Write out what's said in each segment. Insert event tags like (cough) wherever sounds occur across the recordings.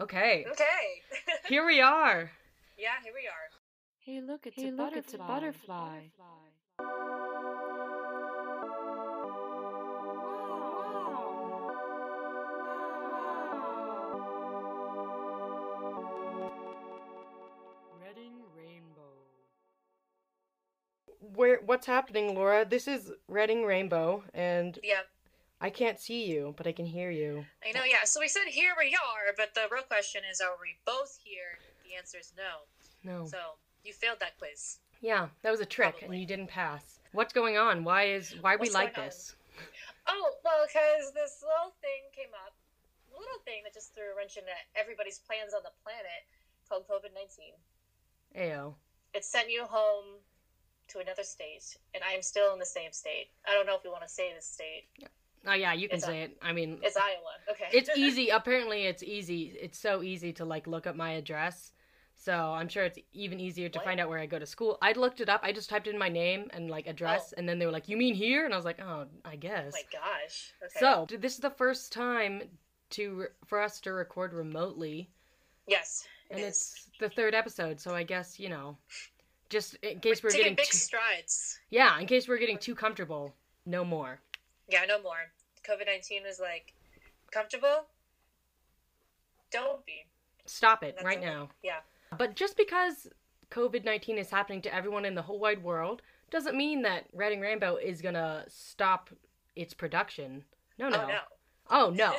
Okay. Okay. (laughs) Here we are. yeah, here we are. Hey, look, it's Hey, a look, butterfly. it's a butterfly. Reading Rainbow. Where what's happening, Laura? This is Reading Rainbow and Yeah, I can't see you, but I can hear you. I know. Yeah. So we said here we are, but the real question is, are we both here? The answer is no. No. So you failed that quiz. Yeah, that was a trick and you didn't pass. What's going on? Why is why we like this? Oh well, because this little thing came up, a little thing that just threw a wrench into everybody's plans on the planet, called COVID nineteen. Ayo. It sent you home to another state, and I am still in the same state. I don't know if we want to say this state. Oh yeah, you can It's say it. I mean It's Iowa. Okay. it's (laughs) easy. Apparently it's easy. It's so easy to like look up my address. So I'm sure it's even easier to What? find out where I go to school. I looked it up. I just typed in my name and like address, oh. and then they were like, "You mean here?" And I was like, "Oh, I Oh guess." my gosh. Okay. So this is the first time to for us to record remotely, yes, it and is. it's the third episode. So I guess you know, just in case we're, taking getting big too, strides. yeah, in case we're getting too comfortable, no more. Yeah, no more. COVID nineteen is like comfortable. Don't be. Stop it That's right all. now. Yeah. But just because COVID 19 is happening to everyone in the whole wide world doesn't mean that Reading Rainbow is going to stop its production. No, no. Oh no. Oh, no.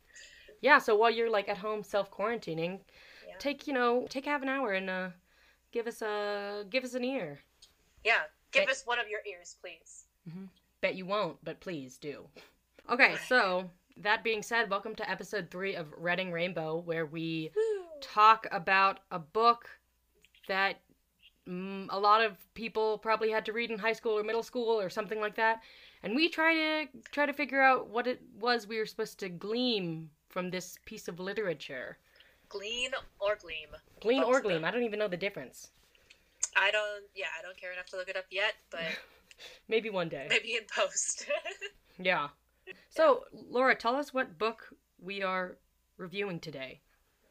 (laughs) yeah, so while you're like at home self quarantining, Yeah. take, you know, take half an hour and uh, give us a give us an ear. Yeah. Give Okay. us one of your ears, please. Mm-hmm. Bet you won't, but please do. Okay, so that being said, welcome to episode 3 of Reading Rainbow where we talk about a book that mm, a lot of people probably had to read in high school or middle school or something like that. And we try to try to figure out what it was we were supposed to glean from this piece of literature. Glean or gleam. glean Both or gleam. i don't even know the difference. I don't. Yeah, I don't care enough to look it up yet, but (laughs) maybe one day. maybe in post. (laughs) yeah so laura tell us what book we are reviewing today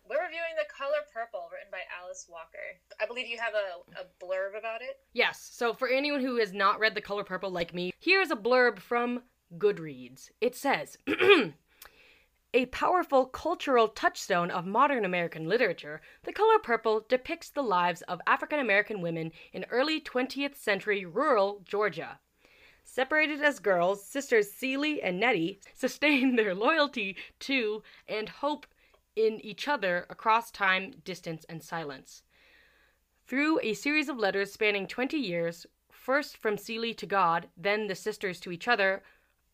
We're reviewing The Color Purple, written by Alice Walker. I believe you have a, a blurb about it. Yes. So for anyone who has not read The Color Purple like me, here's a blurb from Goodreads. It says (clears throat) A powerful cultural touchstone of modern American literature, The Color Purple depicts the lives of African American women in early 20th century rural Georgia. Separated as girls, sisters Celie and Nettie sustain (laughs) their loyalty to and hope in each other across time, distance, and silence. Through a series of letters spanning 20 years, first from Celie to God, then the sisters to each other,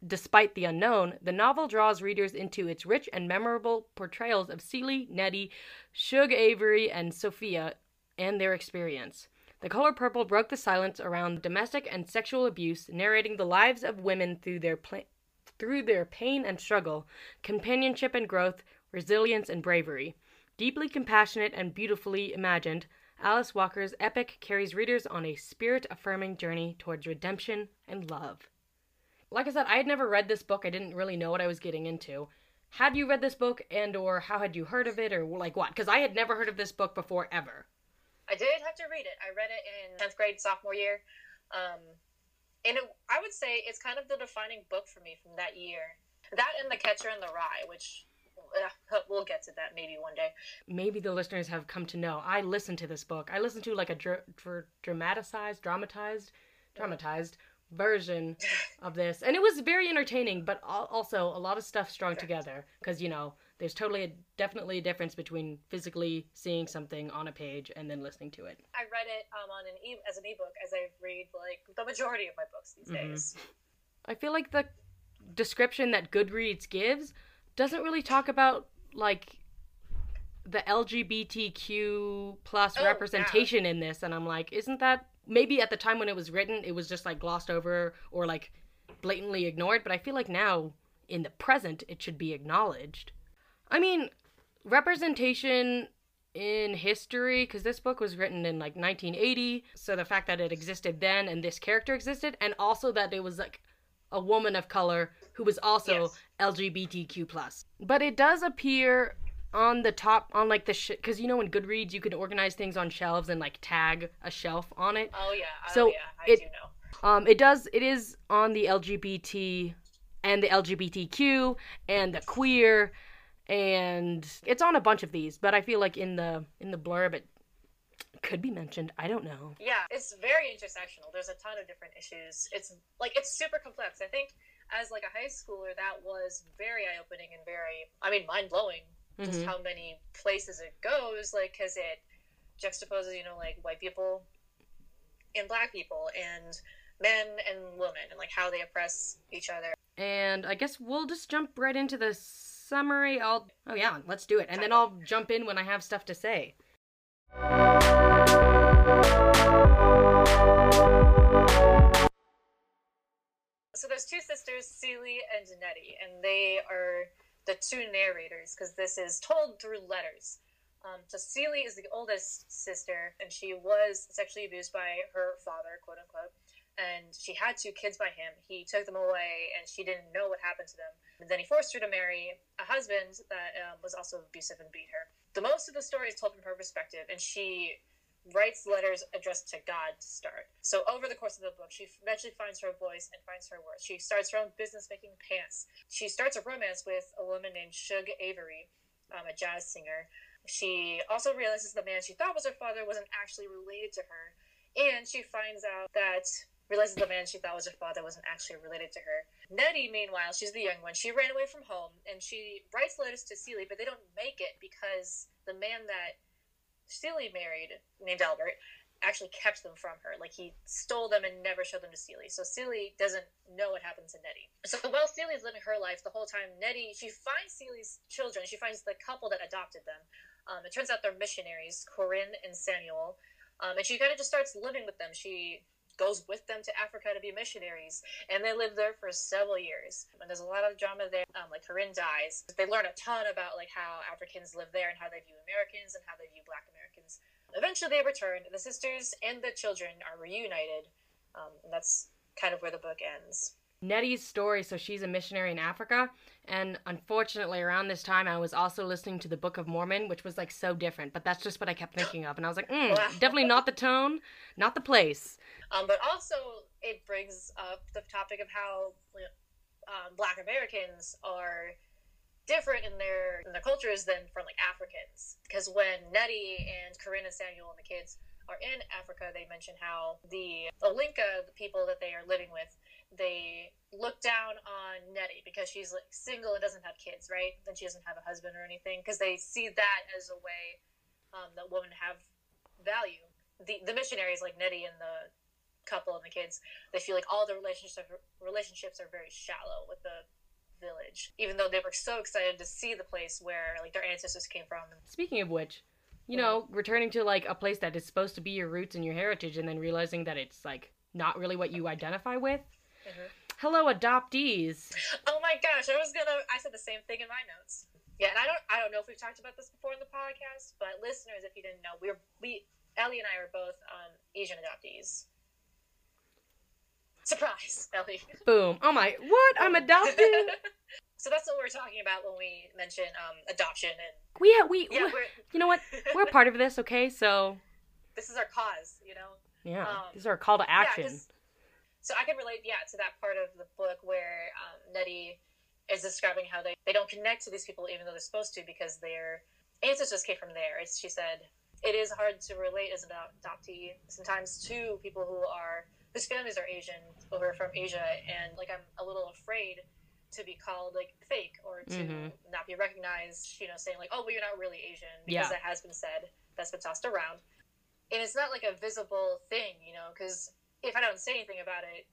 despite the unknown, the novel draws readers into its rich and memorable portrayals of Celie, Nettie, Shug Avery, and Sophia and their experience. The Color Purple broke the silence around domestic and sexual abuse, narrating the lives of women through their pla- through their pain and struggle, companionship and growth, resilience and bravery. Deeply compassionate and beautifully imagined, Alice Walker's epic carries readers on a spirit affirming journey towards redemption and love. Like I said, I had never read this book. I didn't really know what I was getting into. Had you read this book and or how had you heard of it or like what? Cuz I had never heard of this book before ever. I did have to read it. I read it in 10th grade, sophomore year. Um, and it, I would say it's kind of the defining book for me from that year. That and The Catcher in the Rye, which uh, we'll get to that maybe one day. Maybe the listeners have come to know. I listened to this book. I listened to like a dr- dr- dramatized, dramatized, dramatized version of this, and it was very entertaining. But also a lot of stuff strung together because you know there's totally a, definitely a difference between physically seeing something on a page and then listening to it. I read it um, on an e- as an ebook, as I read like the majority of my books these Mhm. days. I feel like the description that Goodreads gives doesn't really talk about like the LGBTQ plus Oh, yeah. representation in this, and I'm like, isn't that maybe at the time when it was written, it was just like glossed over or like blatantly ignored? But I feel like now in the present, it should be acknowledged. I mean, representation in history because this book was written in like 1980 so the fact that it existed then and this character existed and also that it was like a woman of color who was also Yes. lgbtq plus but it does appear on the top on like the because you know in Goodreads you can organize things on shelves and like tag a shelf on it. Oh yeah. Oh, So yeah, I it- do know. Um, it does. It is on the LGBT and the LGBTQ and the queer, and it's on a bunch of these. But I feel like in the in the blurb it could be mentioned. I don't know. Yeah, it's very intersectional. There's a ton of different issues. It's like it's super complex. I think as like a high schooler, that was very eye opening and very, I mean, mind blowing. Just mm-hmm. how many places it goes, like, because it juxtaposes, you know, like white people and black people and men and women and like how they oppress each other. And I guess we'll just jump right into the summary. I'll oh yeah, let's do it, and then I'll jump in when I have stuff to say. So there's two sisters, Celie and Nettie, and they are the two narrators because this is told through letters. Um, so Celie is the oldest sister, and she was sexually abused by her father, quote unquote, and she had two kids by him. He took them away, and she didn't know what happened to them. And then he forced her to marry a husband that um, was also abusive and beat her. The most of the story is told from her perspective, and she writes letters addressed to God to start. So over the course of the book, she eventually finds her voice and finds her worth. She starts her own business making pants. She starts a romance with a woman named Shug Avery, um, a jazz singer. She also realizes the man she thought was her father wasn't actually related to her, and she finds out that realizes the man she thought was her father wasn't actually related to her. Nettie, meanwhile, she's the young one. She ran away from home, and she writes letters to Celie, but they don't make it because the man that Celie married, named Albert, actually kept them from her. Like he stole them and never showed them to Celie. So Celie doesn't know what happened to Nettie. So while Celie's living her life the whole time, Nettie she finds Celie's children. She finds the couple that adopted them. Um, it turns out they're missionaries, Corinne and Samuel. Um, and she kind of just starts living with them. She goes with them to Africa to be missionaries, and they live there for several years. And there's a lot of drama there. Um, like Corinne dies. They learn a ton about like how Africans live there and how they view Americans and how they view Black. Eventually, they return. The sisters and the children are reunited, um, and that's kind of where the book ends. Nettie's story, so she's a missionary in Africa, and unfortunately, around this time, I was also listening to the Book of Mormon, which was like so different. But that's just what I kept (gasps) thinking of, and I was like, mm, Wow. definitely not the tone, not the place. Um, but also, it brings up the topic of how um, Black Americans are different in their in their cultures than from like Africans. Because when Nettie and Corinne and Samuel and the kids are in Africa, they mention how the Olinka, the people that they are living with, they look down on Nettie because she's like single and doesn't have kids, right? Then she doesn't have a husband or anything because they see that as a way um, that women have value. The the missionaries like Nettie and the couple and the kids, they feel like all the relationships relationships are very shallow with the village, even though they were so excited to see the place where like their ancestors came from. Speaking of which, you know, returning to like a place that is supposed to be your roots and your heritage, and then realizing that it's like not really what you identify with. Mhm. Hello, adoptees. Oh my gosh, I was gonna. I said the same thing in my notes. Yeah, and I don't. I don't know if we've talked about this before in the podcast, but listeners, if you didn't know, we're we Ellie and I are both um, Asian adoptees. Surprise, (laughs) Ellie. Boom. Oh my, what? I'm (laughs) adopted. so that's what we're talking about when we mention um, adoption and we have we. yeah, we- we're you know what? (laughs) We're a part of this, okay? So this is our cause, you know. yeah, Um, these are a call to Yeah, so I can relate, yeah, to that part of the book where um, Nettie is describing how they, they don't connect to these people even though they're supposed to because their ancestors came from there. It's, she said, it is hard to relate as an adoptee sometimes to people who are, whose families are Asian, over from Asia, and like I'm a little afraid to be called like fake or to Mhm. not be recognized, you know, saying like, oh, well, you're not really Asian because Yeah. that has been said, that's been tossed around. And it's not like a visible thing, you know, because if I don't say anything about it,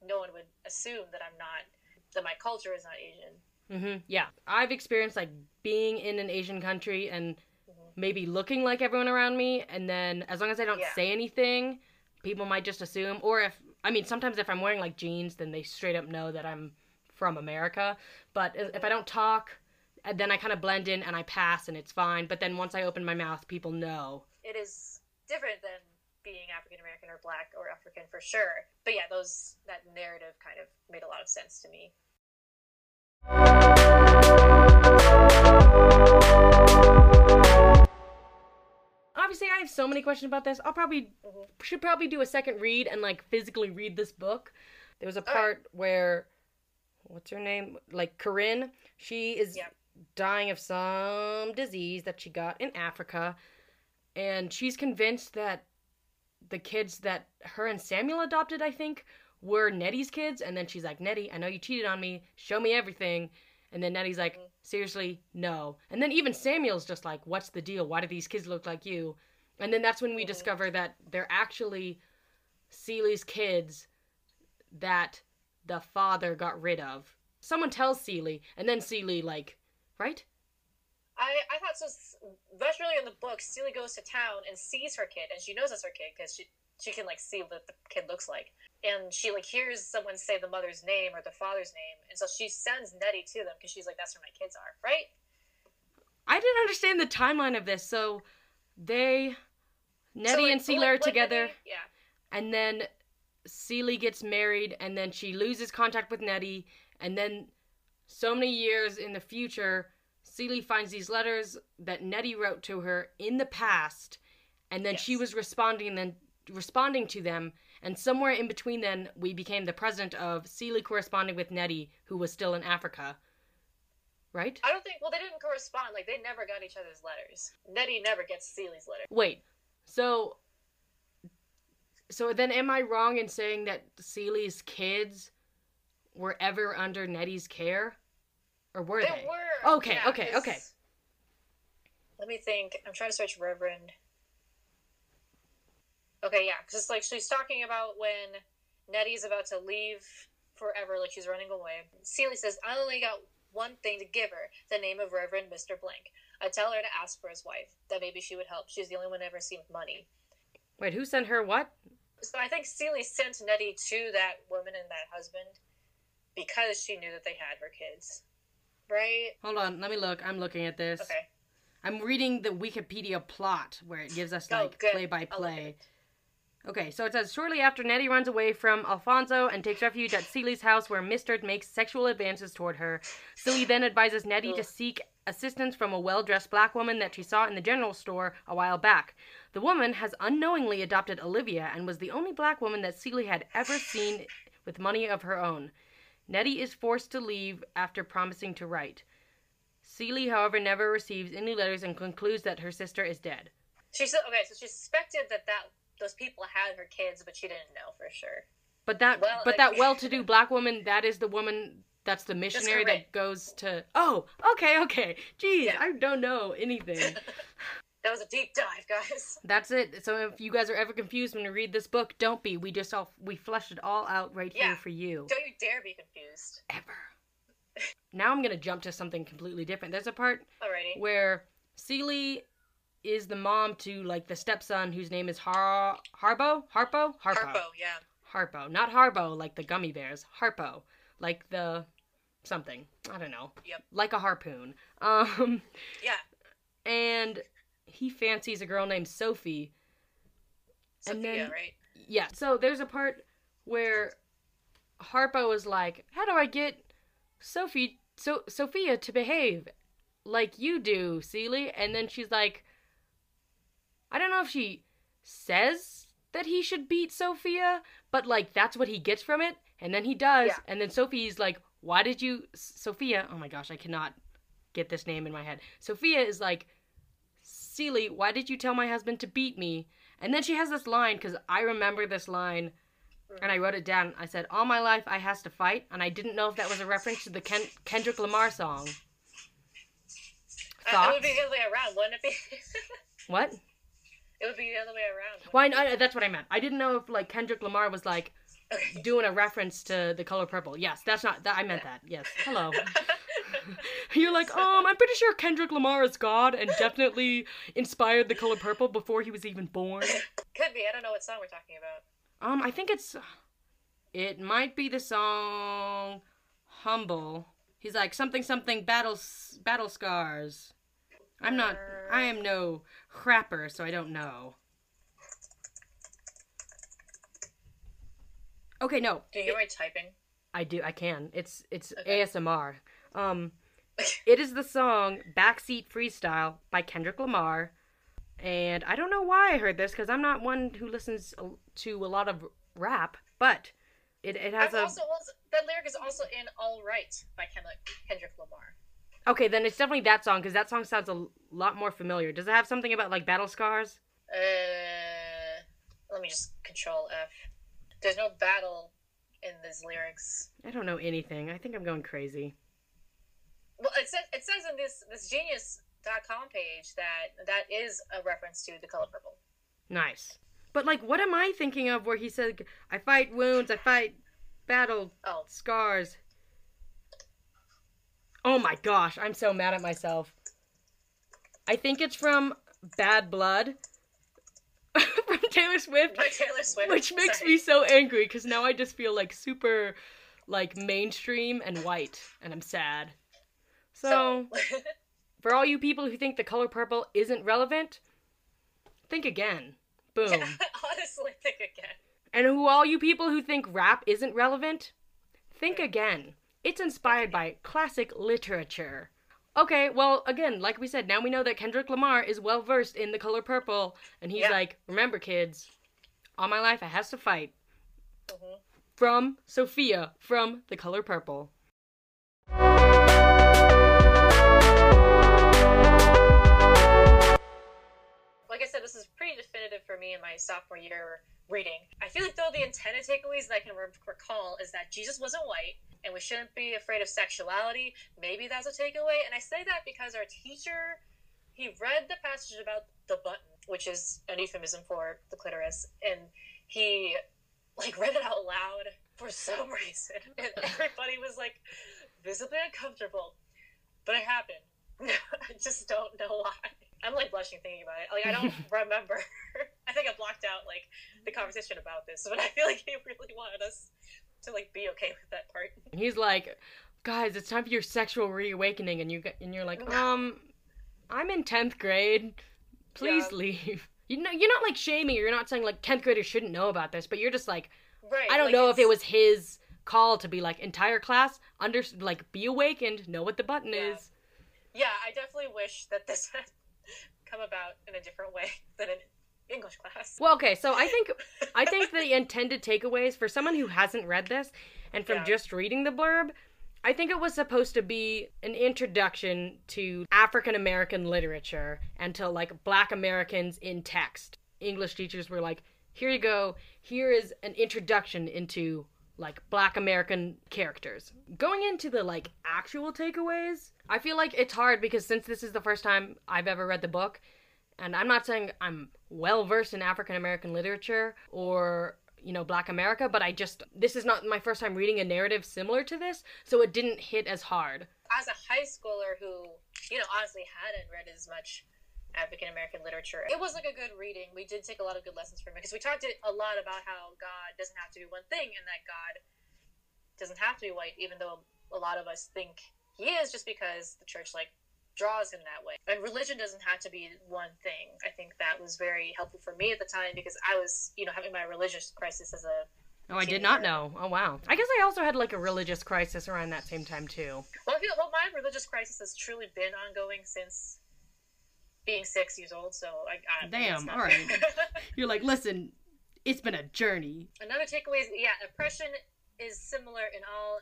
no one would assume that I'm not, that my culture is not Asian. hmm Yeah, I've experienced like being in an Asian country and Mhm. maybe looking like everyone around me, and then as long as I don't Yeah. say anything, people might just assume. Or if I mean, sometimes if I'm wearing like jeans, then they straight up know that I'm from America. But if I don't talk, uh, then I kind of blend in and I pass, and it's fine. But then once I open my mouth, people know. It is different than being African American or black or African for sure. But yeah, those that narrative kind of made a lot of sense to me. So many questions about this. I'll probably Mhm. should probably do a second read and like physically read this book. There was a right. part where what's her name? Like Corinne, she is Yeah. dying of some disease that she got in Africa and she's convinced that the kids that her and Samuel adopted, I think, were Nettie's kids and then she's like, "Nettie, I know you cheated on me. Show me everything." And then Nettie's like, Mhm. "Seriously? No." And then even Samuel's just like, "What's the deal? Why do these kids look like you?" And then that's when we discover that they're actually Celie's kids that the father got rid of. Someone tells Celie, and then Celie like, right? I, I thought so. Much earlier in the book, Celie goes to town and sees her kid, and she knows it's her kid because she she can like see what the kid looks like, and she like hears someone say the mother's name or the father's name, and so she sends Nettie to them because she's like, "That's where my kids are," right? I didn't understand the timeline of this. So they, Nettie So, like, and Celie when- are together, Nettie- yeah. and then Celie gets married, and then she loses contact with Nettie, and then so many years in the future, Celie finds these letters that Nettie wrote to her in the past, and then she was responding and then responding to them, and somewhere in between then we became the president of Celie corresponding with Nettie, who was still in Africa. Right? I don't think. Well, they didn't correspond. Like they never got each other's letters. Nettie never gets Celie's letter. Wait. So so then am I wrong in saying that Celie's kids were ever under Nettie's care? Or were They they? were. Okay, yeah, okay, okay. Let me think. I'm trying to search Reverend. Okay, yeah, because like she's talking about when Nettie's about to leave forever, like she's running away. Celie says, I only got one thing to give her the name of Reverend Mr. Blank. I tell her to ask for his wife, that maybe she would help. She's the only one I've ever seen with money. Wait, who sent her what? So I think Celie sent Nettie to that woman and that husband because she knew that they had her kids. Right? Hold on, let me look. I'm looking at this. Okay. I'm reading the Wikipedia plot where it gives us Oh, like good. play by I'll look at play. Okay, so it says shortly after Nettie runs away from Alfonso and takes refuge at Celie's house where Mr. makes sexual advances toward her. Celie then advises Nettie to seek assistance from a well dressed black woman that she saw in the general store a while back. The woman has unknowingly adopted Olivia and was the only black woman that Celie had ever seen with money of her own. Nettie is forced to leave after promising to write. Celie, however, never receives any letters and concludes that her sister is dead. She said, okay, so she suspected that, that those people had her kids, but she didn't know for sure. But that Well, but like- that (laughs) well-to-do black woman, that is the woman that's the missionary that goes to Oh, okay, okay. Jeez, Yeah. I don't know anything. (laughs) That was a deep dive, guys. that's it. So if you guys are ever confused when you read this book, don't be. We just all we fleshed it all out right here for you. Don't you dare be confused. Ever. Now I'm going to jump to something completely different. There's a part Alrighty. where Celie is the mom to like the stepson whose name is Har Harbo? Harpo? Harpo. Harpo, yeah. Harpo. Not Harbo like the gummy bears. Harpo. Like the something. I don't know. Yep. Like a harpoon. Um Yeah. and he fancies a girl named Sophie. And Sophia, then- right? Yeah. So there's a part where Harpo is like, "How do I get Sophie so Sophia to behave like you do, Celie?" And then she's like, I don't know if she says that he should beat Sophia, but like that's what he gets from it, and then he does, Yeah. and then Sophie's like, "Why did you, Sophia?" Oh my gosh, I cannot get this name in my head. Sophia is like, "Celie, why did you tell my husband to beat me?" And then she has this line because I remember this line, and I wrote it down. I said, "All my life I has to fight," and I didn't know if that was a reference to the Ken- Kendrick Lamar song. Uh, it would be the other way around, wouldn't it be? (laughs) What? It would be the other way around. Why? be? I, that's what I meant. I didn't know if like Kendrick Lamar was like Okay. doing a reference to the color purple. Yes, that's not that. I meant that. Yes. Hello. (laughs) You're like, um, I'm pretty sure Kendrick Lamar is God and definitely inspired the color purple before he was even born. Could be. I don't know what song we're talking about. Um, I think it's, it might be the song "Humble." He's like something something battle battle scars. I'm not. I am no crapper, so I don't know. Okay, no. Do you hear my typing? I do. I can. It's it's Okay. ASMR. Um, (laughs) it is the song "Backseat Freestyle" by Kendrick Lamar. And I don't know why I heard this because I'm not one who listens to a lot of rap, but it, it has I've a. also also that lyric is also in "All Right" by Kendrick Kendrick Lamar. Okay, then it's definitely that song because that song sounds a lot more familiar. Does it have something about like battle scars? Uh, let me just control F. There's no battle in these lyrics. I don't know anything. I think I'm going crazy. Well, it says it says in this this genius.com page that that is a reference to the color purple. Nice. But like, what am I thinking of where he said, "I fight wounds, I fight battle Oh, scars"? Oh my gosh, I'm so mad at myself. I think it's from Bad Blood (laughs) from Taylor Swift, by Taylor Swift. which makes Sorry. me so angry because now I just feel like super, like mainstream and white, and I'm sad. so (laughs) for all you people who think the color purple isn't relevant, think again. Boom. yeah, (laughs) honestly, think again. And who all you people who think rap isn't relevant, think again. It's inspired by classic literature. Okay, well, again, like we said, now we know that Kendrick Lamar is well versed in the color purple, and he's Yeah. like, remember, kids, all my life I has to fight. Mhm. From Sophia, from the color purple. Like I said, this is pretty definitive for me in my sophomore year reading. I feel like though the intended takeaways that I can re- recall is that Jesus wasn't white, and we shouldn't be afraid of sexuality. Maybe that's a takeaway, and I say that because our teacher he read the passage about the button, which is an euphemism for the clitoris, and he like read it out loud for some (laughs) reason, and (laughs) everybody was like visibly uncomfortable. But it happened. (laughs) I just don't know why. I'm like blushing thinking about it. Like I don't remember. I think I blocked out like the conversation about this, but I feel like he really wanted us to like be okay with that part. And he's like, guys, it's time for your sexual reawakening, and you and you're like, um, I'm in tenth grade. Please Yeah. leave. (laughs) You know, you're not like shaming. or You're not saying like tenth graders shouldn't know about this, but you're just like, Right. I don't like, know if it was his call to be like entire class under like be awakened, know what the button Yeah. is. Yeah, I definitely wish that this (laughs) had come about in a different way (laughs) than in English class. Well, okay, so I think I (laughs) think the intended takeaways for someone who hasn't read this and from Yeah. just reading the blurb, I think it was supposed to be an introduction to African American literature and to like black Americans in text. English teachers were like, "Here you go. Here is an introduction into like black American characters." Going into the like actual takeaways, I feel like it's hard because since this is the first time I've ever read the book, and I'm not saying I'm well versed in African American literature or you know Black America, but I just this is not my first time reading a narrative similar to this, so it didn't hit as hard. As a high schooler who, you know, honestly hadn't read as much African American literature, it was like a good reading. We did take a lot of good lessons from it because we talked a lot about how God doesn't have to be one thing and that God doesn't have to be white, even though a lot of us think he is, just because the church like draws him that way. And religion doesn't have to be one thing. I think that was very helpful for me at the time because I was, you know, having my religious crisis as a Oh, I did not know. Oh wow. I guess I also had like a religious crisis around that same time too. Well, I feel well, my religious crisis has truly been ongoing since being six years old. So I, I Damn, all right. (laughs) You're like, listen, it's been a journey. Another takeaway is yeah, oppression is similar in all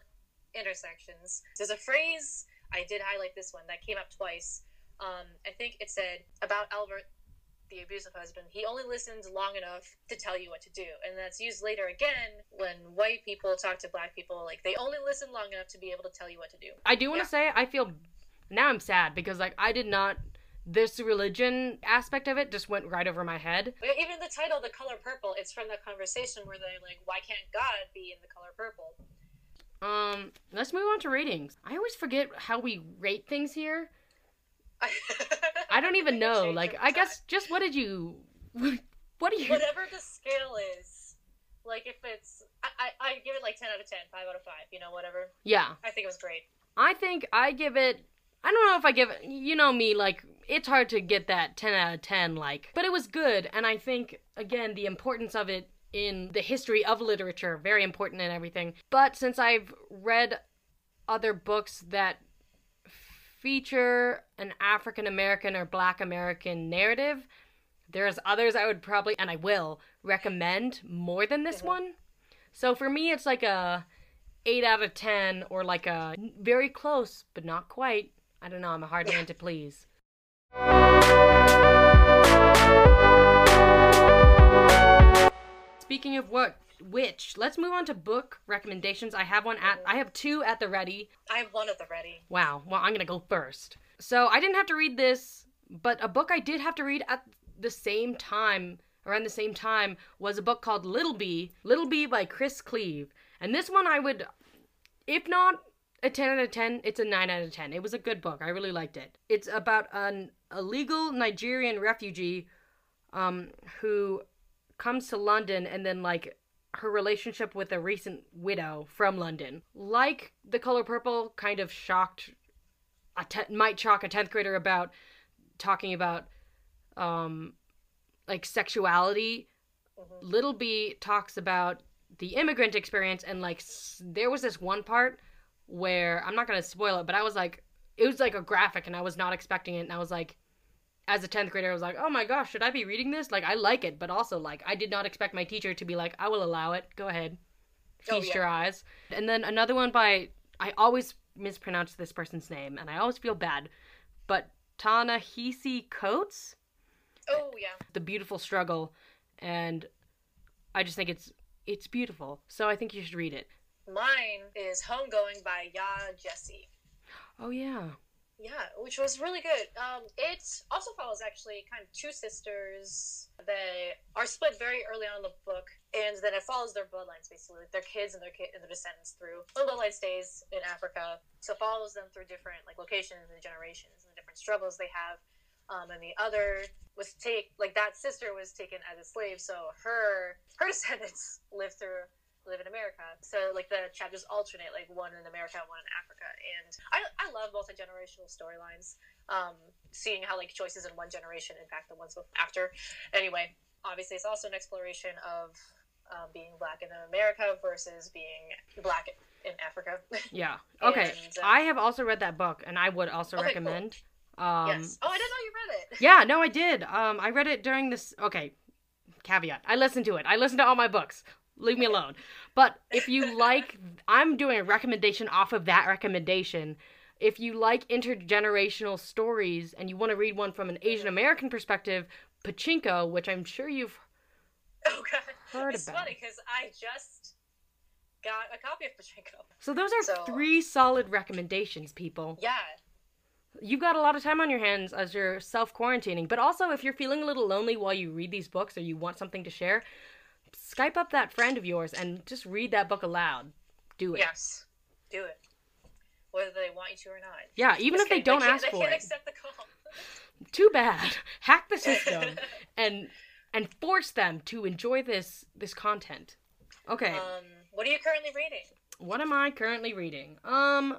intersections. There's a phrase I did highlight this one that came up twice. Um, I think it said about Albert, the abusive husband. He only listened long enough to tell you what to do, and that's used later again when white people talk to black people. Like they only listen long enough to be able to tell you what to do. I do want to Yeah. say I feel now I'm sad because like I did not this religion aspect of it just went right over my head. Even the title, "The Color Purple," it's from that conversation where they're like, "Why can't God be in the color purple?" Um, let's move on to ratings. I always forget how we rate things here. I don't even (laughs) know. Like, I time. guess just what did you, (laughs) what do you? whatever the scale is, like if it's, I, I, I give it like ten out of 10, 5 out of five. You know, whatever. Yeah, I think it was great. I think I give it. I don't know if I give it. You know me, like it's hard to get that ten out of ten. Like, but it was good, and I think again the importance of it in the history of literature very important and everything. But since I've read other books that feature an African American or Black American narrative, There's others I would probably, and I will, recommend more than this Mhm. one. So for me, it's like a 8 out of 10 or like a very close, but not quite. I don't know, I'm a hard man to please. Speaking of what, which, let's move on to book recommendations. I have one at, I have two at the ready. I have one at the ready. Wow. Well, I'm going to go first. So I didn't have to read this, but a book I did have to read at the same time, around the same time, was a book called Little Bee. Little Bee by Chris Cleave. And this one I would, if not a 10 out of 10, it's a 9 out of 10. It was a good book. I really liked it. It's about an illegal Nigerian refugee um, who comes to London and then, like, her relationship with a recent widow from London. Like The Color Purple kind of shocked a te- might shock a 10th grader about talking about um like sexuality. Mhm. Little Bee talks about the immigrant experience and like s- there was this one part where I'm not going to spoil it, but I was like it was like a graphic and I was not expecting it and I was like as a 10th grader I was like, "Oh my gosh, should I be reading this?" Like I like it, but also like I did not expect my teacher to be like, "I will allow it. Go ahead." Oh, Feast yeah. your eyes. And then another one by I always mispronounce this person's name and I always feel bad. But Ta-Nehisi Coates, Oh yeah. The Beautiful Struggle, and I just think it's it's beautiful. So I think you should read it. Mine is Homegoing by Yaa Gyasi. Oh yeah. Yeah, which was really good. Um, it also follows actually kind of two sisters. They are split very early on in the book, and then it follows their bloodlines basically, like their kids and their ki- and their descendants through. One bloodline stays in Africa, so follows them through different like locations and generations and different struggles they have. Um, and the other was take like that sister was taken as a slave, so her her (laughs) descendants live through live in America. So like the chapters alternate, like one in America, one in Africa, and I I love multi generational storylines. Um, seeing how like choices in one generation impact the ones after. Anyway, obviously it's also an exploration of um, being black in America versus being black in Africa. (laughs) Yeah. Okay. And, uh, I have also read that book and I would also Okay, cool. recommend. Um yes. Oh, I didn't know you read it. (laughs) Yeah, no, I did. Um, I read it during this. Okay, caveat. I listened to it. I listened to all my books. Leave me alone. But if you like, I'm doing a recommendation off of that recommendation. If you like intergenerational stories and you want to read one from an Asian American perspective, Pachinko, which I'm sure you've Oh god. heard it's about. funny because I just got a copy of Pachinko. So those are So- three solid recommendations, people. Yeah. You've got a lot of time on your hands as you're self quarantining, but also if you're feeling a little lonely while you read these books or you want something to share, Skype up that friend of yours and just read that book aloud. Do it. Yes. Do it. Whether they want you to or not. Yeah, even Just if they don't can't- ask they for can't it. accept the call. (laughs) Too bad. Hack the system (laughs) and and force them to enjoy this this content. Okay. um, what are you currently reading? what am I currently reading? Um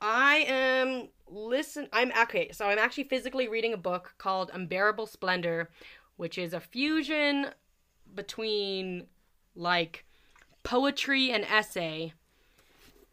I am listen I'm okay, so I'm actually physically reading a book called Unbearable Splendor, which is a fusion between like poetry and essay.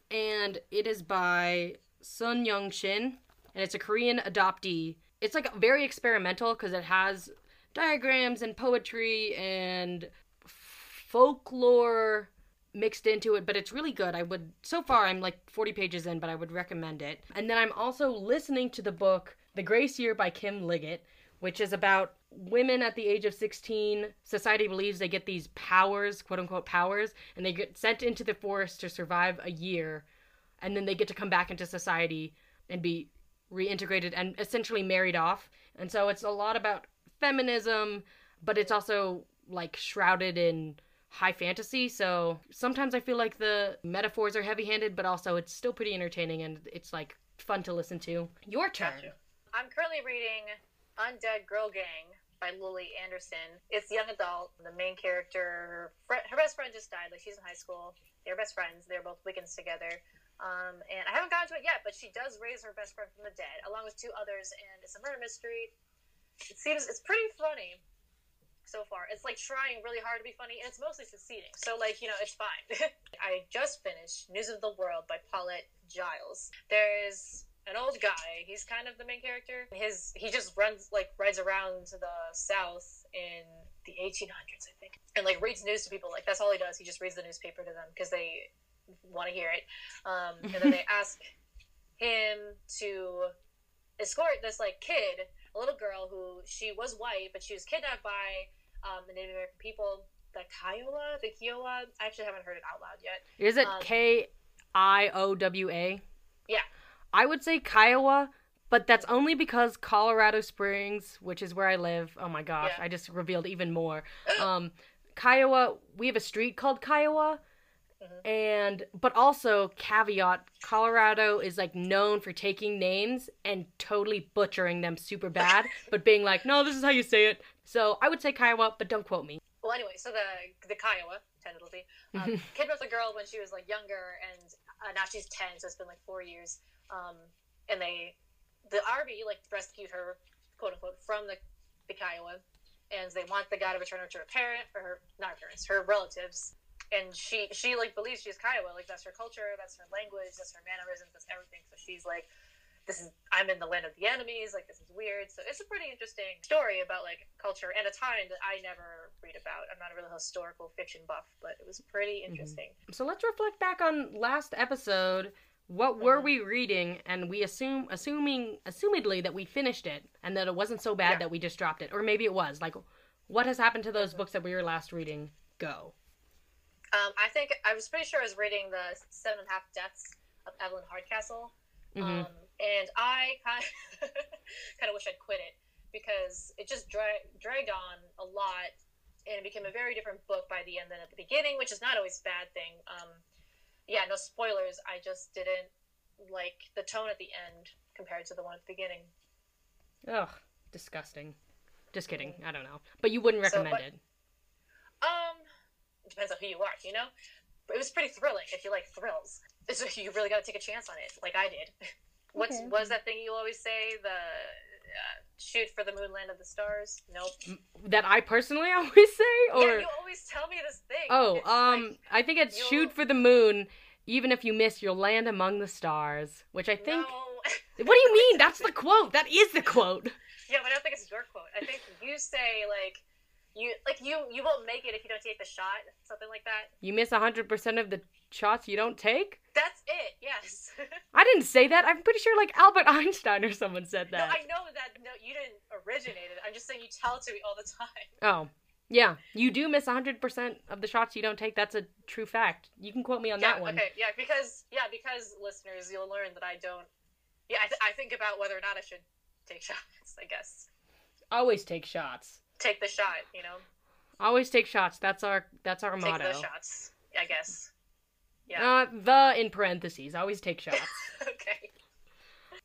And it is by Sun Yung Shin, and it's a Korean adoptee. It's like very experimental because it has diagrams and poetry and folklore mixed into it, but it's really good. I would so far I'm like 40 pages in, but I would recommend it. And then I'm also listening to the book The Grace Year by Kim Liggett, which is about women at the age of 16. Society believes they get these powers, quote unquote powers, and they get sent into the forest to survive a year, and then they get to come back into society and be reintegrated and essentially married off. And so it's a lot about feminism, but it's also like shrouded in high fantasy. So sometimes I feel like the metaphors are heavy handed, but also it's still pretty entertaining and it's like fun to listen to. Your turn. I'm currently reading Undead Girl Gang by Lily Anderson. It's young adult. The main character, her, best friend just died. Like she's in high school. They're best friends. They're both Wiccans together. Um, and I haven't gotten to it yet, but she does raise her best friend from the dead, along with two others, and it's a murder mystery. It seems it's pretty funny so far. It's like trying really hard to be funny, and it's mostly succeeding. So like you know, it's fine. (laughs) I just finished News of the World by Paulette Jiles. There's an old guy. He's kind of the main character. His he just runs like rides around to the south in the 1800s, I think, and like reads news to people. Like that's all he does. He just reads the newspaper to them because they want to hear it. Um, and then they (laughs) ask him to escort this like kid, a little girl who she was white, but she was kidnapped by um, the Native American people. The Kiowa, the Kiowa. I actually haven't heard it out loud yet. Is it Um, K I O W A? Yeah. I would say Kiowa, but that's only because Colorado Springs, which is where I live. Oh my gosh, Yeah. I just revealed even more. (gasps) Um, Kiowa, we have a street called Kiowa. Mhm. And but also caveat, Colorado is like known for taking names and totally butchering them super bad, (laughs) but being like, no, this is how you say it. So I would say Kiowa, but don't quote me. Well, anyway, so the the Kiowa tentatively um, (laughs) kidnapped a girl when she was like younger, and uh, now she's ten, so it's been like four years. Um, and they, the army, like rescued her, quote unquote, from the the Kiowa, and they want the guy to return her to her parent or her not her parents, her relatives. And she she like believes she's Kiowa, like that's her culture, that's her language, that's her mannerisms, that's everything. So she's like, this is I'm in the land of the enemies, like this is weird. So it's a pretty interesting story about like culture and a time that I never read about. I'm not a real historical fiction buff, but it was pretty interesting. So let's reflect back on last episode. What were Mhm. we reading? And we assume, assuming, assumedly that we finished it and that it wasn't so bad Yeah. that we just dropped it, or maybe it was. Like, what has happened to those books that we were last reading? Go. Um, I think I was pretty sure I was reading the Seven and a Half Deaths of Evelyn Hardcastle, hmm um, and I (laughs) kind of, kind of wish I'd quit it because it just dra- dragged on a lot, and it became a very different book by the end than at the beginning, which is not always a bad thing. Um, yeah, no spoilers. I just didn't like the tone at the end compared to the one at the beginning. Ugh, disgusting. Just kidding. I don't know, but you wouldn't So recommend it. Um, it depends on who you are, you know. But it was pretty thrilling if you like thrills. So you really got to take a chance on it, like I did. (laughs) What's Okay. what is that thing you always say? The uh, shoot for the moon, land of the stars. Nope. That I personally (laughs) always say, or yeah, you always tell me this thing. oh, It's um, like, I think it's you'll- shoot for the moon. Even if you miss, you'll land among the stars. Which I think. No. (laughs) What do you (laughs) mean? That's the quote. That is the quote. yeah, but I don't think it's your quote. I think you say like you like you you won't make it if you don't take the shot, something like that. You miss 100% of the shots you don't take? That's it. Yes. (laughs) I didn't say that. I'm pretty sure like Albert (laughs) Einstein or someone said that. no. I know that. No, you didn't originate it. I'm just saying you tell it to me all the time. (laughs) Oh. Yeah, you do miss 100% of the shots you don't take. That's a true fact. You can quote me on yeah, that one. Okay, yeah, because yeah, because listeners, you'll learn that I don't. Yeah, I, th- I think about whether or not I should take shots. I guess Always take shots. Take the shot. You know, Always take shots. That's our that's our take motto. the shots. I guess. Yeah. Uh the in parentheses. Always take shots. (laughs) okay.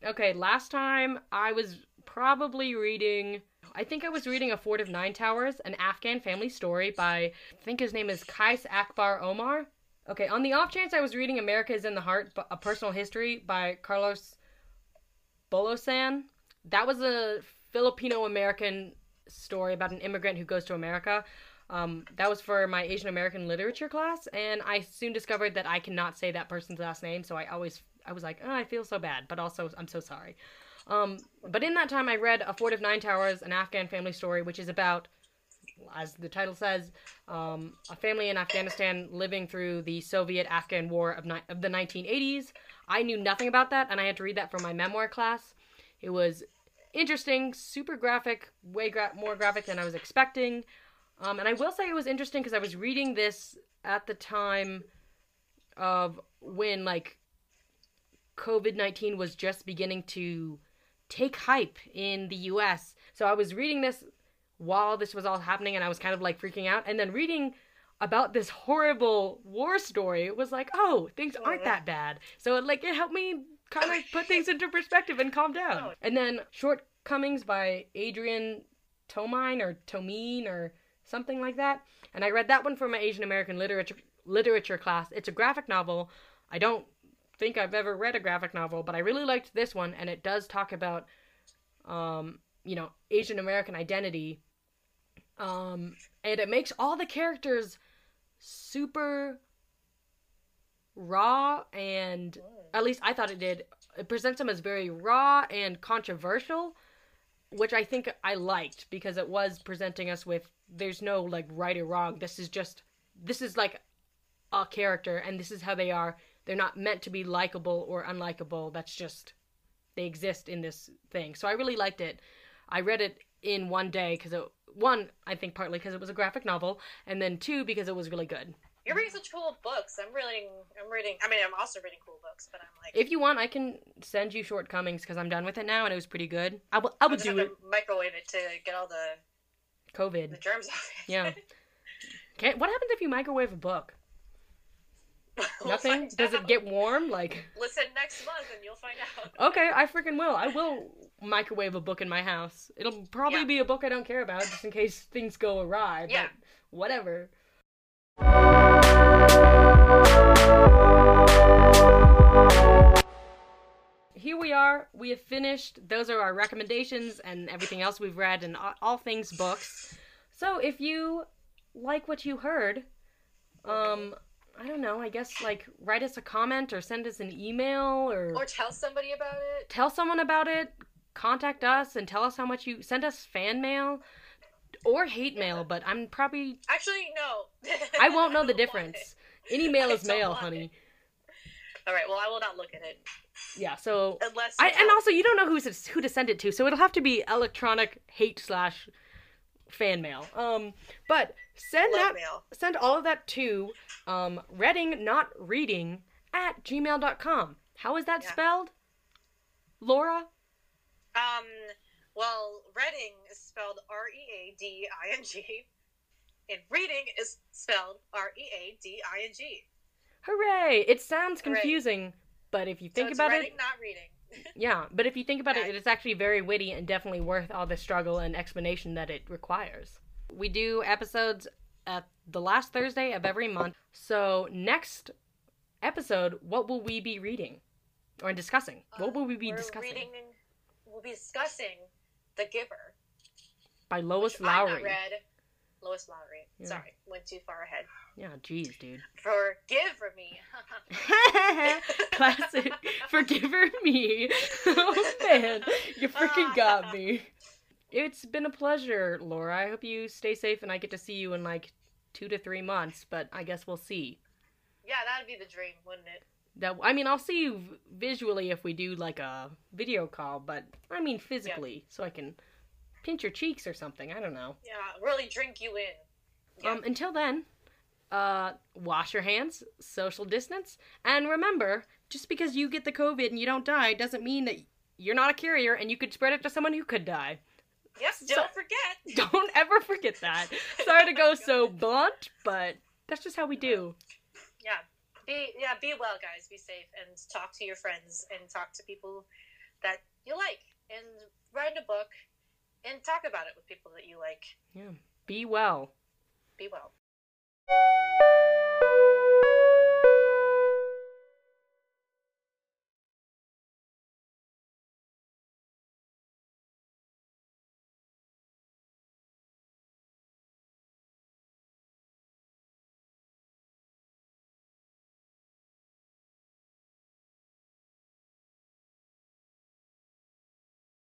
Okay, last time I was probably reading. I think I was reading A Fort of Nine Towers, an Afghan family story by, I think his name is Qais Akbar Omar. Okay, on the off chance I was reading America is in the Heart, a personal history by Carlos Bolosan. That was a Filipino American story about an immigrant who goes to America. Um, that was for my Asian American literature class, and I soon discovered that I cannot say that person's last name, so I always I was like, oh, I feel so bad, but also I'm so sorry. Um, but in that time, I read A Fort of Nine Towers, an Afghan family story, which is about, as the title says, um, a family in Afghanistan living through the Soviet-Afghan War of, ni- of the 1980s. I knew nothing about that, and I had to read that for my memoir class. It was interesting, super graphic, way gra- more graphic than I was expecting. Um, and I will say it was interesting because I was reading this at the time of when like COVID 19 was just beginning to take hype in the US. So I was reading this while this was all happening and I was kind of like freaking out. And then reading about this horrible war story was like, oh, things aren't that bad. So it, like it helped me kind of put things into perspective and calm down. And then Shortcomings by Adrian Tomine or Tomine or something like that. And I read that one for my Asian American literature literature class. It's a graphic novel. I don't think I've ever read a graphic novel, but I really liked this one, and it does talk about, um, you know, Asian American identity. Um, and it makes all the characters super raw and at least I thought it did it presents them as very raw and controversial, which I think I liked because it was presenting us with there's no like right or wrong. This is just this is like a character and this is how they are. They're not meant to be likable or unlikable. That's just they exist in this thing. So I really liked it. I read it in one day because it one I think partly because it was a graphic novel, and then two because it was really good. You're reading such cool books. I'm reading. I'm reading. I mean, I'm also reading cool books, but I'm like. If you want, I can send you shortcomings because I'm done with it now and it was pretty good. I will. I will do it. microwave it to get all the COVID the germs off. it. Yeah. (laughs) Okay. What happens if you microwave a book? (laughs) We'll Nothing. Does it get warm? Like. (laughs) Listen next month and you'll find out. Okay, I freaking will. I will microwave a book in my house. It'll probably Yeah. be a book I don't care about, just in case things go awry. Yeah. But whatever. Here we are. We have finished. Those are our recommendations and everything else we've read and all, things books. So if you like what you heard, um, I don't know. I guess like write us a comment or send us an email or Or tell somebody about it. tell someone about it contact us and tell us how much you send us fan mail or hate mail but i'm probably Actually, no. i won't know the difference. (laughs) any mail (laughs) is mail honey All right. Well, I will not look at it yeah so unless. I, and also you don't know who's who to send it to so it'll have to be electronic hate slash fan mail um but send Love that mail. send all of that to um reading not reading at gmail.com how is that Yeah. spelled laura Um. Well, Reading is spelled R E A D I N G, and reading is spelled R E A D I N G. hooray it sounds Hooray. confusing but if you think so it's about reading, it not reading. (laughs) Yeah, but if you think about it, it is actually very witty and definitely worth all the struggle and explanation that it requires. We do episodes at the last Thursday of every month. So, next episode, what will we be reading or discussing? What uh, will we be discussing? Reading, we'll be discussing The Giver. By Lois which Lowry. read. Lois Lowry. Yeah. Sorry, went too far ahead. Yeah, jeez, dude. Forgive for me. (laughs) Classic. Forgiver me. (laughs) oh man, you freaking got me. It's been a pleasure, Laura. I hope you stay safe and I get to see you in like two to three months, but I guess we'll see. yeah, that'd be the dream, wouldn't it? That I mean, I'll see you visually if we do like a video call, but I mean physically, so I can pinch your cheeks or something. I don't know. Yeah, really drink you in. Yeah. Um, until then, uh, wash your hands, social distance, and remember, just because you get the COVID and you don't die doesn't mean that you're not a carrier and you could spread it to someone who could die. Yes, don't forget. (laughs) Don't ever forget that. Sorry to go (laughs) so blunt, but that's just how we do. Yeah. Be yeah, be well guys, be safe and talk to your friends and talk to people that you like and write a book and talk about it with people that you like. Yeah. Be well. Be well.